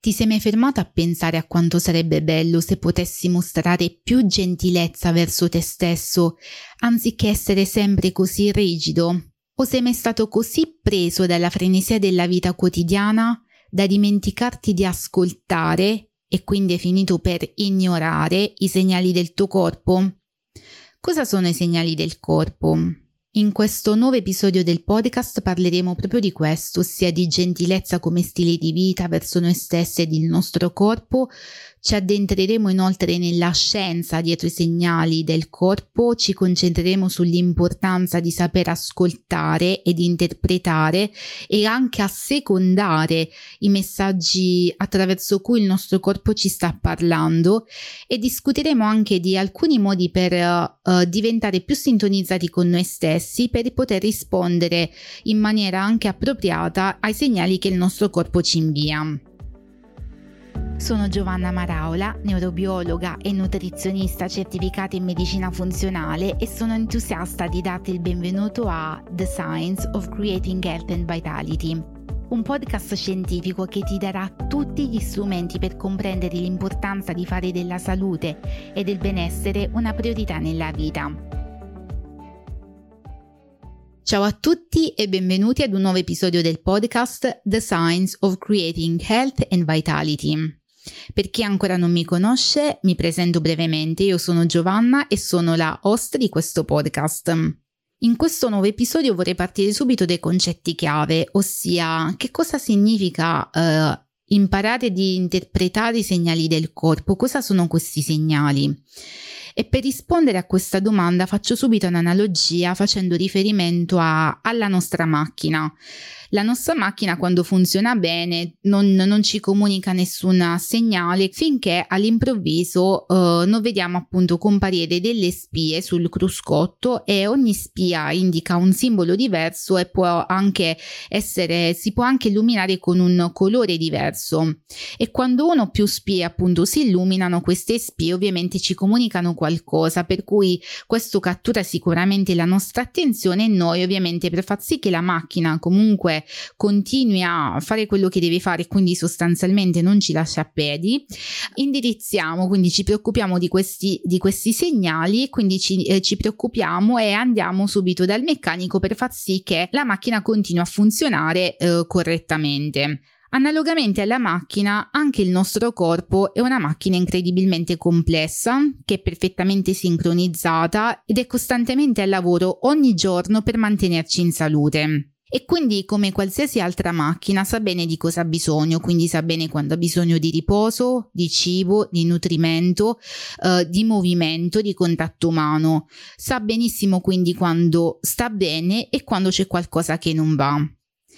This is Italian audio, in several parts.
Ti sei mai fermato a pensare a quanto sarebbe bello se potessi mostrare più gentilezza verso te stesso, anziché essere sempre così rigido? O sei mai stato così preso dalla frenesia della vita quotidiana da dimenticarti di ascoltare e quindi hai finito per ignorare i segnali del tuo corpo? Cosa sono i segnali del corpo? In questo nuovo episodio del podcast parleremo proprio di questo, ossia di gentilezza come stile di vita verso noi stessi ed il nostro corpo, ci addentreremo inoltre nella scienza dietro i segnali del corpo, ci concentreremo sull'importanza di saper ascoltare ed interpretare e anche assecondare i messaggi attraverso cui il nostro corpo ci sta parlando e discuteremo anche di alcuni modi per uh, diventare più sintonizzati con noi stessi per poter rispondere in maniera anche appropriata ai segnali che il nostro corpo ci invia. Sono Giovanna Maraola, neurobiologa e nutrizionista certificata in medicina funzionale e sono entusiasta di darti il benvenuto a The Science of Creating Health and Vitality, un podcast scientifico che ti darà tutti gli strumenti per comprendere l'importanza di fare della salute e del benessere una priorità nella vita. Ciao a tutti e benvenuti ad un nuovo episodio del podcast The Science of Creating Health and Vitality. Per chi ancora non mi conosce, mi presento brevemente. Io sono Giovanna e sono la host di questo podcast. In questo nuovo episodio vorrei partire subito dai concetti chiave, ossia che cosa significa eh, imparare ad interpretare i segnali del corpo, cosa sono questi segnali. E per rispondere a questa domanda faccio subito un'analogia facendo riferimento a, alla nostra macchina. La nostra macchina quando funziona bene non, non ci comunica nessun segnale finché all'improvviso uh, non vediamo appunto comparire delle spie sul cruscotto e ogni spia indica un simbolo diverso e può anche essere, si può anche illuminare con un colore diverso. E quando uno o più spie appunto si illuminano, queste spie ovviamente ci comunicano qualcosa, per cui questo cattura sicuramente la nostra attenzione e noi ovviamente per far sì che la macchina comunque continui a fare quello che deve fare, quindi sostanzialmente non ci lascia a piedi, indirizziamo, quindi ci preoccupiamo di questi, di questi segnali, quindi ci, eh, ci preoccupiamo e andiamo subito dal meccanico per far sì che la macchina continui a funzionare eh, correttamente. Analogamente alla macchina, anche il nostro corpo è una macchina incredibilmente complessa, che è perfettamente sincronizzata ed è costantemente al lavoro ogni giorno per mantenerci in salute e quindi come qualsiasi altra macchina sa bene di cosa ha bisogno, quindi sa bene quando ha bisogno di riposo, di cibo, di nutrimento, eh, di movimento, di contatto umano. Sa benissimo quindi quando sta bene e quando c'è qualcosa che non va.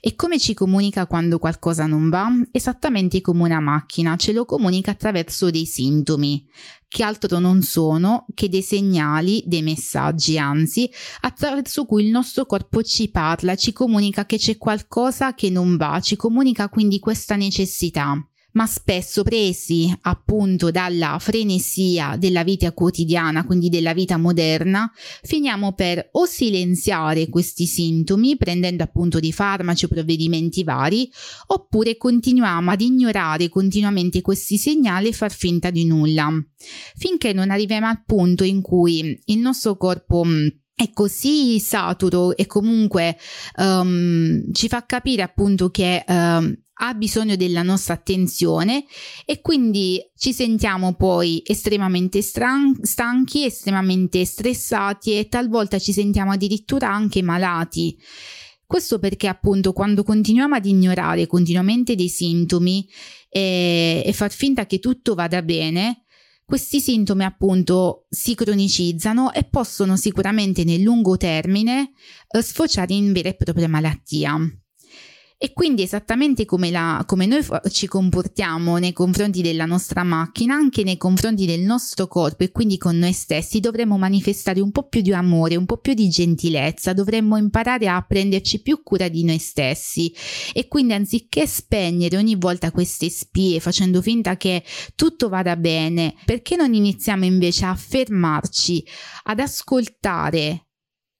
E come ci comunica quando qualcosa non va? Esattamente come una macchina, ce lo comunica attraverso dei sintomi, che altro non sono che dei segnali, dei messaggi, anzi, attraverso cui il nostro corpo ci parla, ci comunica che c'è qualcosa che non va, ci comunica quindi questa necessità ma spesso presi appunto dalla frenesia della vita quotidiana, quindi della vita moderna, finiamo per o silenziare questi sintomi prendendo appunto dei farmaci o provvedimenti vari, oppure continuiamo ad ignorare continuamente questi segnali e far finta di nulla, finché non arriviamo al punto in cui il nostro corpo è così saturo e comunque um, ci fa capire appunto che um, ha bisogno della nostra attenzione e quindi ci sentiamo poi estremamente stran- stanchi, estremamente stressati e talvolta ci sentiamo addirittura anche malati. Questo perché appunto quando continuiamo ad ignorare continuamente dei sintomi e, e far finta che tutto vada bene, questi sintomi appunto si cronicizzano e possono sicuramente nel lungo termine eh, sfociare in vera e propria malattia. E quindi esattamente come, la, come noi ci comportiamo nei confronti della nostra macchina, anche nei confronti del nostro corpo e quindi con noi stessi dovremmo manifestare un po' più di amore, un po' più di gentilezza, dovremmo imparare a prenderci più cura di noi stessi. E quindi anziché spegnere ogni volta queste spie facendo finta che tutto vada bene, perché non iniziamo invece a fermarci, ad ascoltare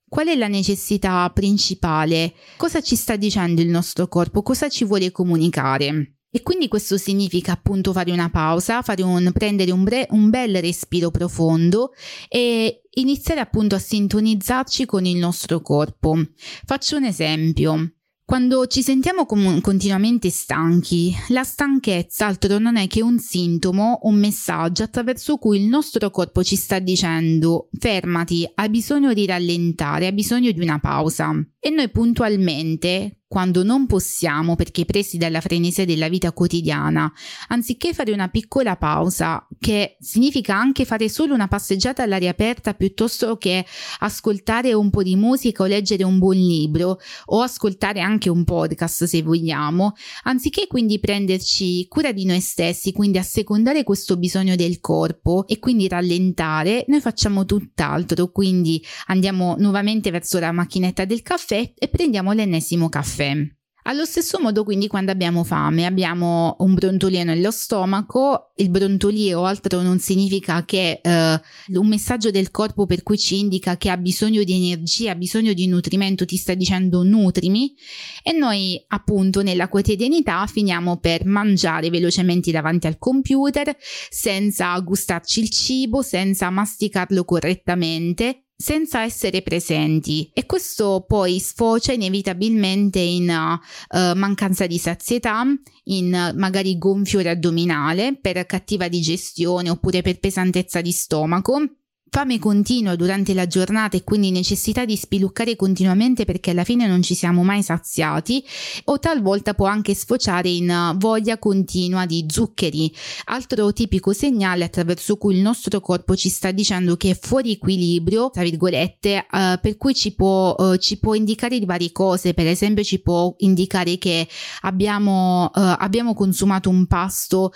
Qual è la necessità principale? Cosa ci sta dicendo il nostro corpo? Cosa ci vuole comunicare? E quindi questo significa appunto fare una pausa, fare un, prendere un, bre- un bel respiro profondo e iniziare appunto a sintonizzarci con il nostro corpo. Faccio un esempio. Quando ci sentiamo com- continuamente stanchi, la stanchezza altro non è che un sintomo, un messaggio attraverso cui il nostro corpo ci sta dicendo fermati, hai bisogno di rallentare, hai bisogno di una pausa. E noi puntualmente quando non possiamo perché presi dalla frenesia della vita quotidiana, anziché fare una piccola pausa, che significa anche fare solo una passeggiata all'aria aperta piuttosto che ascoltare un po' di musica o leggere un buon libro o ascoltare anche un podcast se vogliamo, anziché quindi prenderci cura di noi stessi, quindi assecondare questo bisogno del corpo e quindi rallentare, noi facciamo tutt'altro, quindi andiamo nuovamente verso la macchinetta del caffè e prendiamo l'ennesimo caffè caffè. Allo stesso modo, quindi, quando abbiamo fame, abbiamo un brontolio nello stomaco, il brontolio altro non significa che eh, un messaggio del corpo per cui ci indica che ha bisogno di energia, ha bisogno di nutrimento, ti sta dicendo nutrimi, e noi, appunto, nella quotidianità finiamo per mangiare velocemente davanti al computer, senza gustarci il cibo, senza masticarlo correttamente senza essere presenti. E questo poi sfocia inevitabilmente in uh, mancanza di sazietà, in uh, magari gonfiore addominale per cattiva digestione oppure per pesantezza di stomaco fame continua durante la giornata e quindi necessità di spiluccare continuamente perché alla fine non ci siamo mai saziati o talvolta può anche sfociare in voglia continua di zuccheri, altro tipico segnale attraverso cui il nostro corpo ci sta dicendo che è fuori equilibrio, tra virgolette, uh, per cui ci può, uh, ci può indicare di varie cose, per esempio ci può indicare che abbiamo, uh, abbiamo consumato un pasto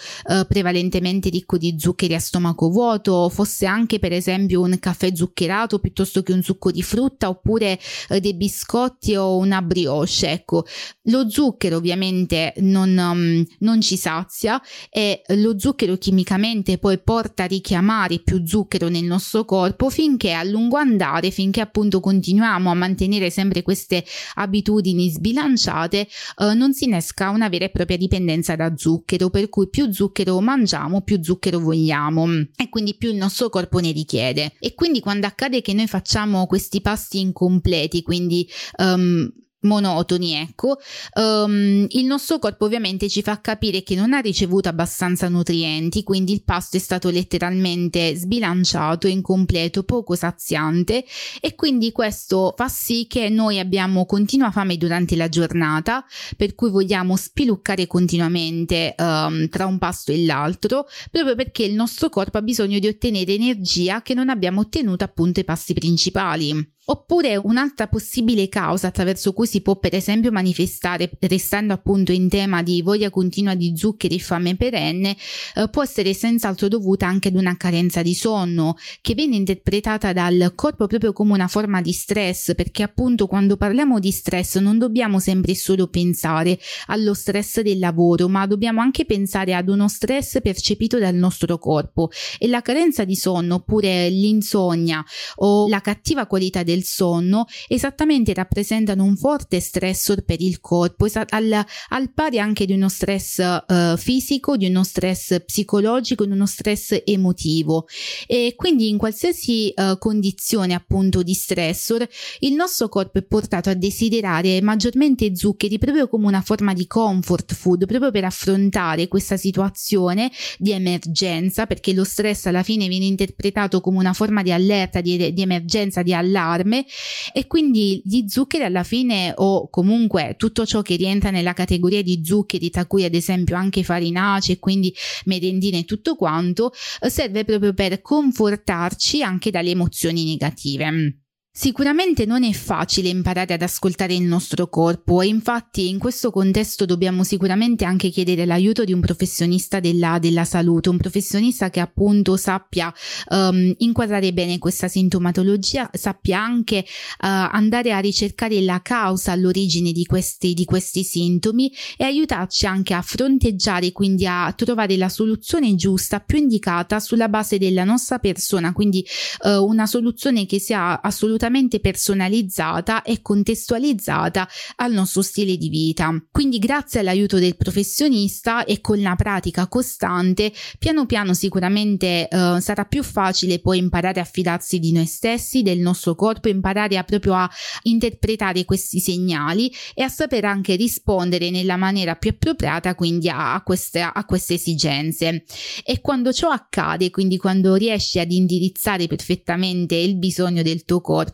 prevalentemente ricco di zuccheri a stomaco vuoto, fosse anche per esempio esempio un caffè zuccherato piuttosto che un succo di frutta oppure eh, dei biscotti o una brioche. Ecco, lo zucchero ovviamente non, um, non ci sazia e lo zucchero chimicamente poi porta a richiamare più zucchero nel nostro corpo finché a lungo andare, finché appunto continuiamo a mantenere sempre queste abitudini sbilanciate, eh, non si innesca una vera e propria dipendenza da zucchero, per cui più zucchero mangiamo, più zucchero vogliamo e quindi più il nostro corpo ne richiede succede. E quindi quando accade che noi facciamo questi pasti incompleti, quindi um, monotoni, ecco, um, il nostro corpo ovviamente ci fa capire che non ha ricevuto abbastanza nutrienti, quindi il pasto è stato letteralmente sbilanciato, incompleto, poco saziante e quindi questo fa sì che noi abbiamo continua fame durante la giornata, per cui vogliamo spiluccare continuamente um, tra un pasto e l'altro, proprio perché il nostro corpo ha bisogno di ottenere energia che non abbiamo ottenuto appunto ai pasti principali. Oppure un'altra possibile causa attraverso cui si può per esempio manifestare, restando appunto in tema di voglia continua di zuccheri e fame perenne, eh, può essere senz'altro dovuta anche ad una carenza di sonno, che viene interpretata dal corpo proprio come una forma di stress, perché appunto quando parliamo di stress non dobbiamo sempre solo pensare allo stress del lavoro, ma dobbiamo anche pensare ad uno stress percepito dal nostro corpo. E la carenza di sonno oppure l'insonnia o la cattiva qualità del del sonno esattamente rappresentano un forte stressor per il corpo, al, al pari anche di uno stress uh, fisico, di uno stress psicologico, di uno stress emotivo. E quindi in qualsiasi uh, condizione appunto di stressor, il nostro corpo è portato a desiderare maggiormente zuccheri proprio come una forma di comfort food, proprio per affrontare questa situazione di emergenza, perché lo stress alla fine viene interpretato come una forma di allerta, di, di emergenza, di allarme allarme e quindi gli zuccheri alla fine o comunque tutto ciò che rientra nella categoria di zuccheri tra cui ad esempio anche farinacee quindi merendine e tutto quanto serve proprio per confortarci anche dalle emozioni negative. Sicuramente non è facile imparare ad ascoltare il nostro corpo e infatti in questo contesto dobbiamo sicuramente anche chiedere l'aiuto di un professionista della, della salute, un professionista che appunto sappia um, inquadrare bene questa sintomatologia, sappia anche uh, andare a ricercare la causa all'origine di questi, di questi sintomi e aiutarci anche a fronteggiare, quindi a trovare la soluzione giusta, più indicata sulla base della nostra persona, quindi uh, una soluzione che sia assolutamente assolutamente personalizzata e contestualizzata al nostro stile di vita. Quindi grazie all'aiuto del professionista e con la pratica costante, piano piano sicuramente eh, sarà più facile poi imparare a fidarsi di noi stessi, del nostro corpo, imparare a proprio a interpretare questi segnali e a saper anche rispondere nella maniera più appropriata quindi a, a, queste, a queste esigenze. E quando ciò accade, quindi quando riesci ad indirizzare perfettamente il bisogno del tuo corpo,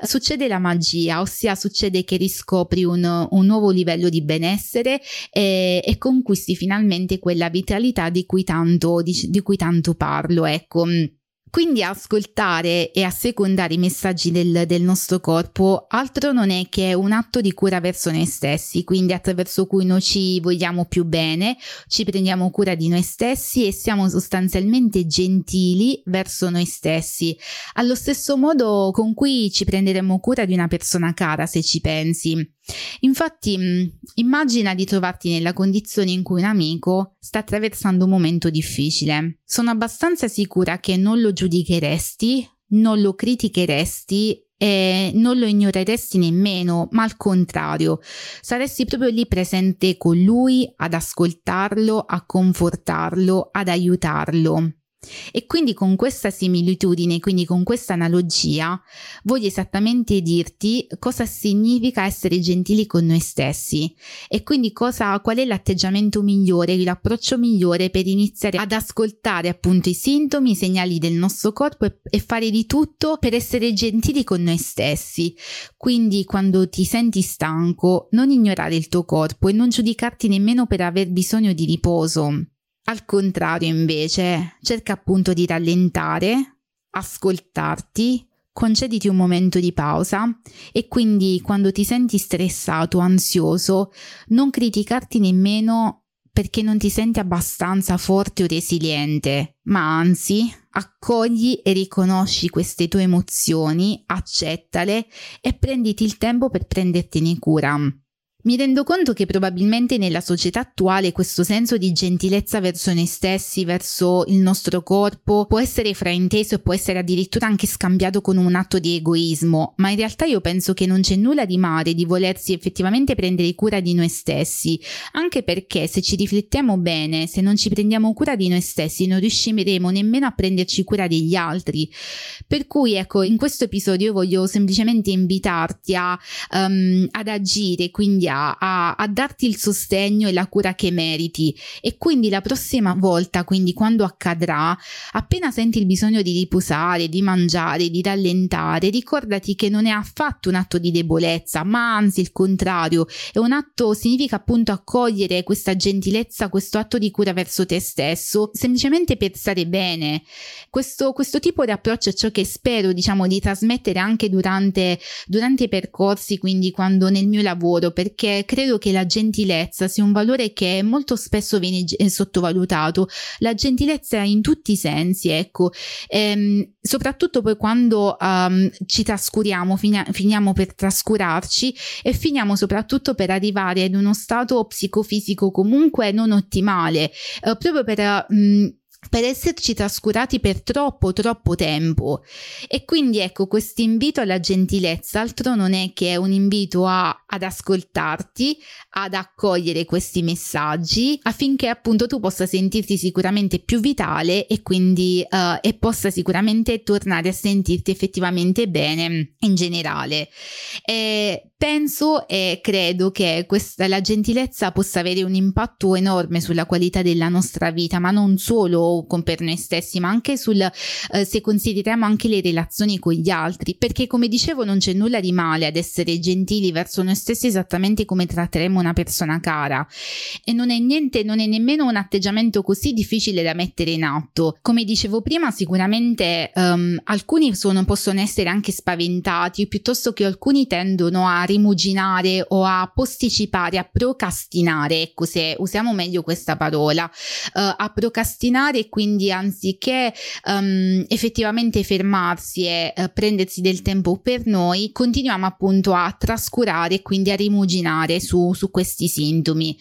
succede la magia, ossia succede che riscopri un, un nuovo livello di benessere e, e, conquisti finalmente quella vitalità di cui tanto, di, di cui tanto parlo. Ecco. Quindi ascoltare e assecondare i messaggi del, del, nostro corpo altro non è che un atto di cura verso noi stessi, quindi attraverso cui noi ci vogliamo più bene, ci prendiamo cura di noi stessi e siamo sostanzialmente gentili verso noi stessi, allo stesso modo con cui ci prenderemo cura di una persona cara se ci pensi. Infatti, mm, immagina di trovarti nella condizione in cui un amico sta attraversando un momento difficile. Sono abbastanza sicura che non lo giudicheresti, non lo criticheresti e non lo ignoreresti nemmeno, ma al contrario, saresti proprio lì presente con lui ad ascoltarlo, a confortarlo, ad aiutarlo. E quindi con questa similitudine, quindi con questa analogia, voglio esattamente dirti cosa significa essere gentili con noi stessi e quindi cosa, qual è l'atteggiamento migliore, l'approccio migliore per iniziare ad ascoltare appunto i sintomi, i segnali del nostro corpo e, e fare di tutto per essere gentili con noi stessi. Quindi quando ti senti stanco, non ignorare il tuo corpo e non giudicarti nemmeno per aver bisogno di riposo al contrario, invece, cerca appunto di rallentare, ascoltarti, concediti un momento di pausa e quindi quando ti senti stressato, ansioso, non criticarti nemmeno perché non ti senti abbastanza forte o resiliente, ma anzi accogli e riconosci queste tue emozioni, accettale e prenditi il tempo per prendertene cura. Mi rendo conto che probabilmente nella società attuale questo senso di gentilezza verso noi stessi, verso il nostro corpo, può essere frainteso e può essere addirittura anche scambiato con un atto di egoismo, ma in realtà io penso che non c'è nulla di male di volersi effettivamente prendere cura di noi stessi, anche perché se ci riflettiamo bene, se non ci prendiamo cura di noi stessi, non riusciremo nemmeno a prenderci cura degli altri. Per cui ecco, in questo episodio voglio semplicemente invitarti a, um, ad agire, quindi a, a, a, darti il sostegno e la cura che meriti e quindi la prossima volta, quindi quando accadrà, appena senti il bisogno di riposare, di mangiare, di rallentare, ricordati che non è affatto un atto di debolezza, ma anzi il contrario, è un atto, significa appunto accogliere questa gentilezza, questo atto di cura verso te stesso, semplicemente per stare bene. Questo, questo tipo di approccio è ciò che spero, diciamo, di trasmettere anche durante, durante i percorsi, quindi quando nel mio lavoro, perché perché credo che la gentilezza sia un valore che molto spesso viene eh, sottovalutato. La gentilezza in tutti i sensi, ecco, ehm, soprattutto poi quando um, ci trascuriamo, finia- finiamo per trascurarci e finiamo soprattutto per arrivare ad uno stato psicofisico comunque non ottimale, eh, proprio per um, per esserci trascurati per troppo troppo tempo e quindi ecco questo invito alla gentilezza altro non è che un invito a, ad ascoltarti ad accogliere questi messaggi affinché appunto tu possa sentirti sicuramente più vitale e quindi uh, e possa sicuramente tornare a sentirti effettivamente bene in generale. E penso e credo che questa la gentilezza possa avere un impatto enorme sulla qualità della nostra vita ma non solo con per noi stessi, ma anche sul eh, se consideriamo anche le relazioni con gli altri, perché come dicevo non c'è nulla di male ad essere gentili verso noi stessi esattamente come tratteremo una persona cara e non è niente, non è nemmeno un atteggiamento così difficile da mettere in atto. Come dicevo prima, sicuramente um, alcuni sono, possono essere anche spaventati, piuttosto che alcuni tendono a rimuginare o a posticipare, a procrastinare, ecco se usiamo meglio questa parola, uh, a procrastinare quindi anziché um, effettivamente fermarsi e uh, prendersi del tempo per noi, continuiamo appunto a trascurare quindi a rimuginare su, su questi sintomi.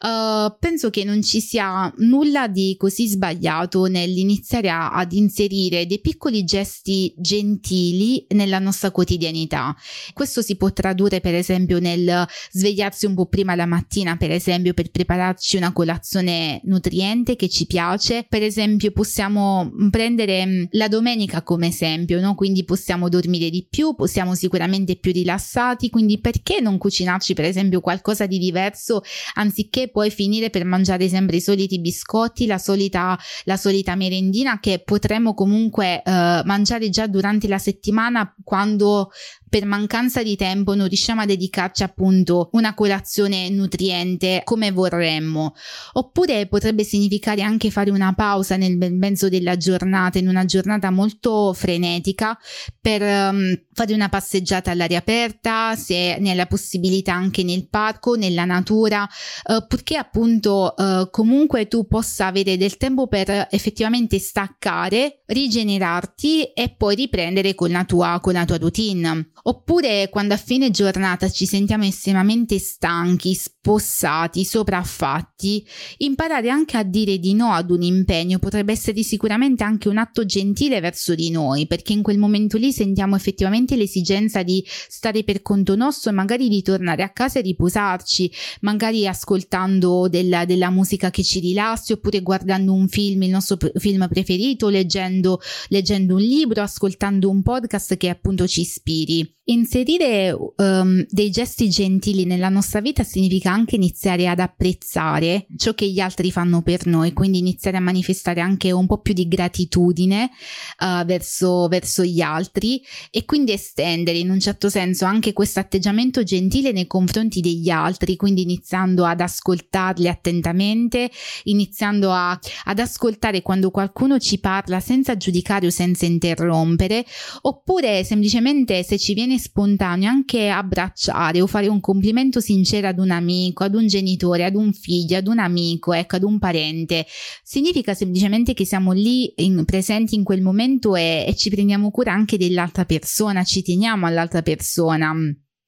Uh, penso che non ci sia nulla di così sbagliato nell'iniziare a, ad inserire dei piccoli gesti gentili nella nostra quotidianità. Questo si può tradurre per esempio nel svegliarsi un po' prima la mattina, per esempio per prepararci una colazione nutriente che ci piace. Per esempio possiamo prendere mm, la domenica come esempio, no? quindi possiamo dormire di più, possiamo sicuramente più rilassati, quindi perché non cucinarci per esempio qualcosa di diverso anziché poi finire per mangiare sempre i soliti biscotti, la solita, la solita merendina che potremmo comunque uh, mangiare già durante la settimana quando per mancanza di tempo non riusciamo a dedicarci appunto una colazione nutriente come vorremmo. Oppure potrebbe significare anche fare una pausa nel mezzo della giornata, in una giornata molto frenetica, per um, fare una passeggiata all'aria aperta, se ne hai la possibilità anche nel parco, nella natura, uh, purché appunto uh, comunque tu possa avere del tempo per effettivamente staccare, rigenerarti e poi riprendere con la tua, con la tua routine. Oppure quando a fine giornata ci sentiamo estremamente stanchi, spossati, sopraffatti, imparare anche a dire di no ad un impegno potrebbe essere sicuramente anche un atto gentile verso di noi, perché in quel momento lì sentiamo effettivamente l'esigenza di stare per conto nostro e magari di tornare a casa e riposarci, magari ascoltando della, della musica che ci rilassi oppure guardando un film, il nostro film preferito, leggendo, leggendo un libro, ascoltando un podcast che appunto ci ispiri. Inserire um, dei gesti gentili nella nostra vita significa anche iniziare ad apprezzare ciò che gli altri fanno per noi, quindi iniziare a manifestare anche un po' più di gratitudine uh, verso, verso gli altri e quindi estendere in un certo senso anche questo atteggiamento gentile nei confronti degli altri, quindi iniziando ad ascoltarli attentamente, iniziando a, ad ascoltare quando qualcuno ci parla senza giudicare o senza interrompere, oppure semplicemente se ci viene viene spontaneo anche abbracciare o fare un complimento sincero ad un amico, ad un genitore, ad un figlio, ad un amico, ecco, ad un parente. Significa semplicemente che siamo lì in, presenti in quel momento e, e ci prendiamo cura anche dell'altra persona, ci teniamo all'altra persona.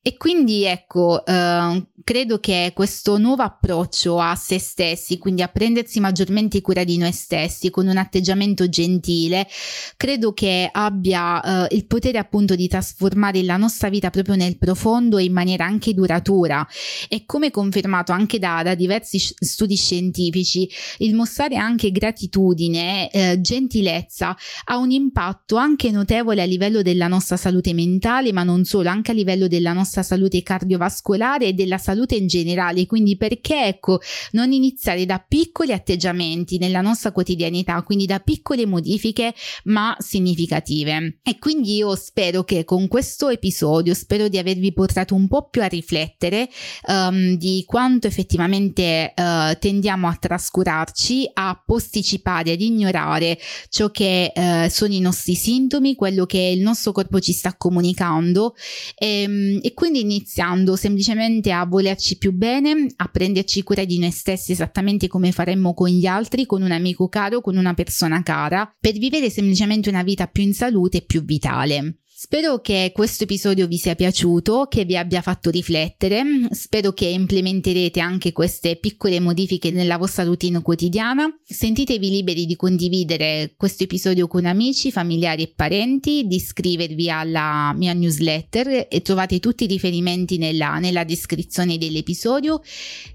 E quindi ecco, eh, credo che questo nuovo approccio a se stessi, quindi a prendersi maggiormente cura di noi stessi con un atteggiamento gentile, credo che abbia eh, il potere appunto di trasformare la nostra vita proprio nel profondo e in maniera anche duratura. E come confermato anche da, da diversi studi scientifici, il mostrare anche gratitudine, eh, gentilezza ha un impatto anche notevole a livello della nostra salute mentale, ma non solo, anche a livello della nostra nostra salute cardiovascolare e della salute in generale. Quindi perché ecco non iniziare da piccoli atteggiamenti nella nostra quotidianità, quindi da piccole modifiche ma significative. E quindi io spero che con questo episodio spero di avervi portato un po' più a riflettere um, di quanto effettivamente uh, tendiamo a trascurarci, a posticipare, ad ignorare ciò che uh, sono i nostri sintomi, quello che il nostro corpo ci sta comunicando e, ehm, e quindi iniziando semplicemente a volerci più bene, a prenderci cura di noi stessi esattamente come faremmo con gli altri, con un amico caro, con una persona cara, per vivere semplicemente una vita più in salute e più vitale. Spero che questo episodio vi sia piaciuto, che vi abbia fatto riflettere, spero che implementerete anche queste piccole modifiche nella vostra routine quotidiana. Sentitevi liberi di condividere questo episodio con amici, familiari e parenti, di iscrivervi alla mia newsletter e trovate tutti i riferimenti nella, nella descrizione dell'episodio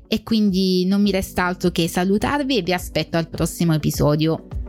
e quindi non mi resta altro che salutarvi e vi aspetto al prossimo episodio.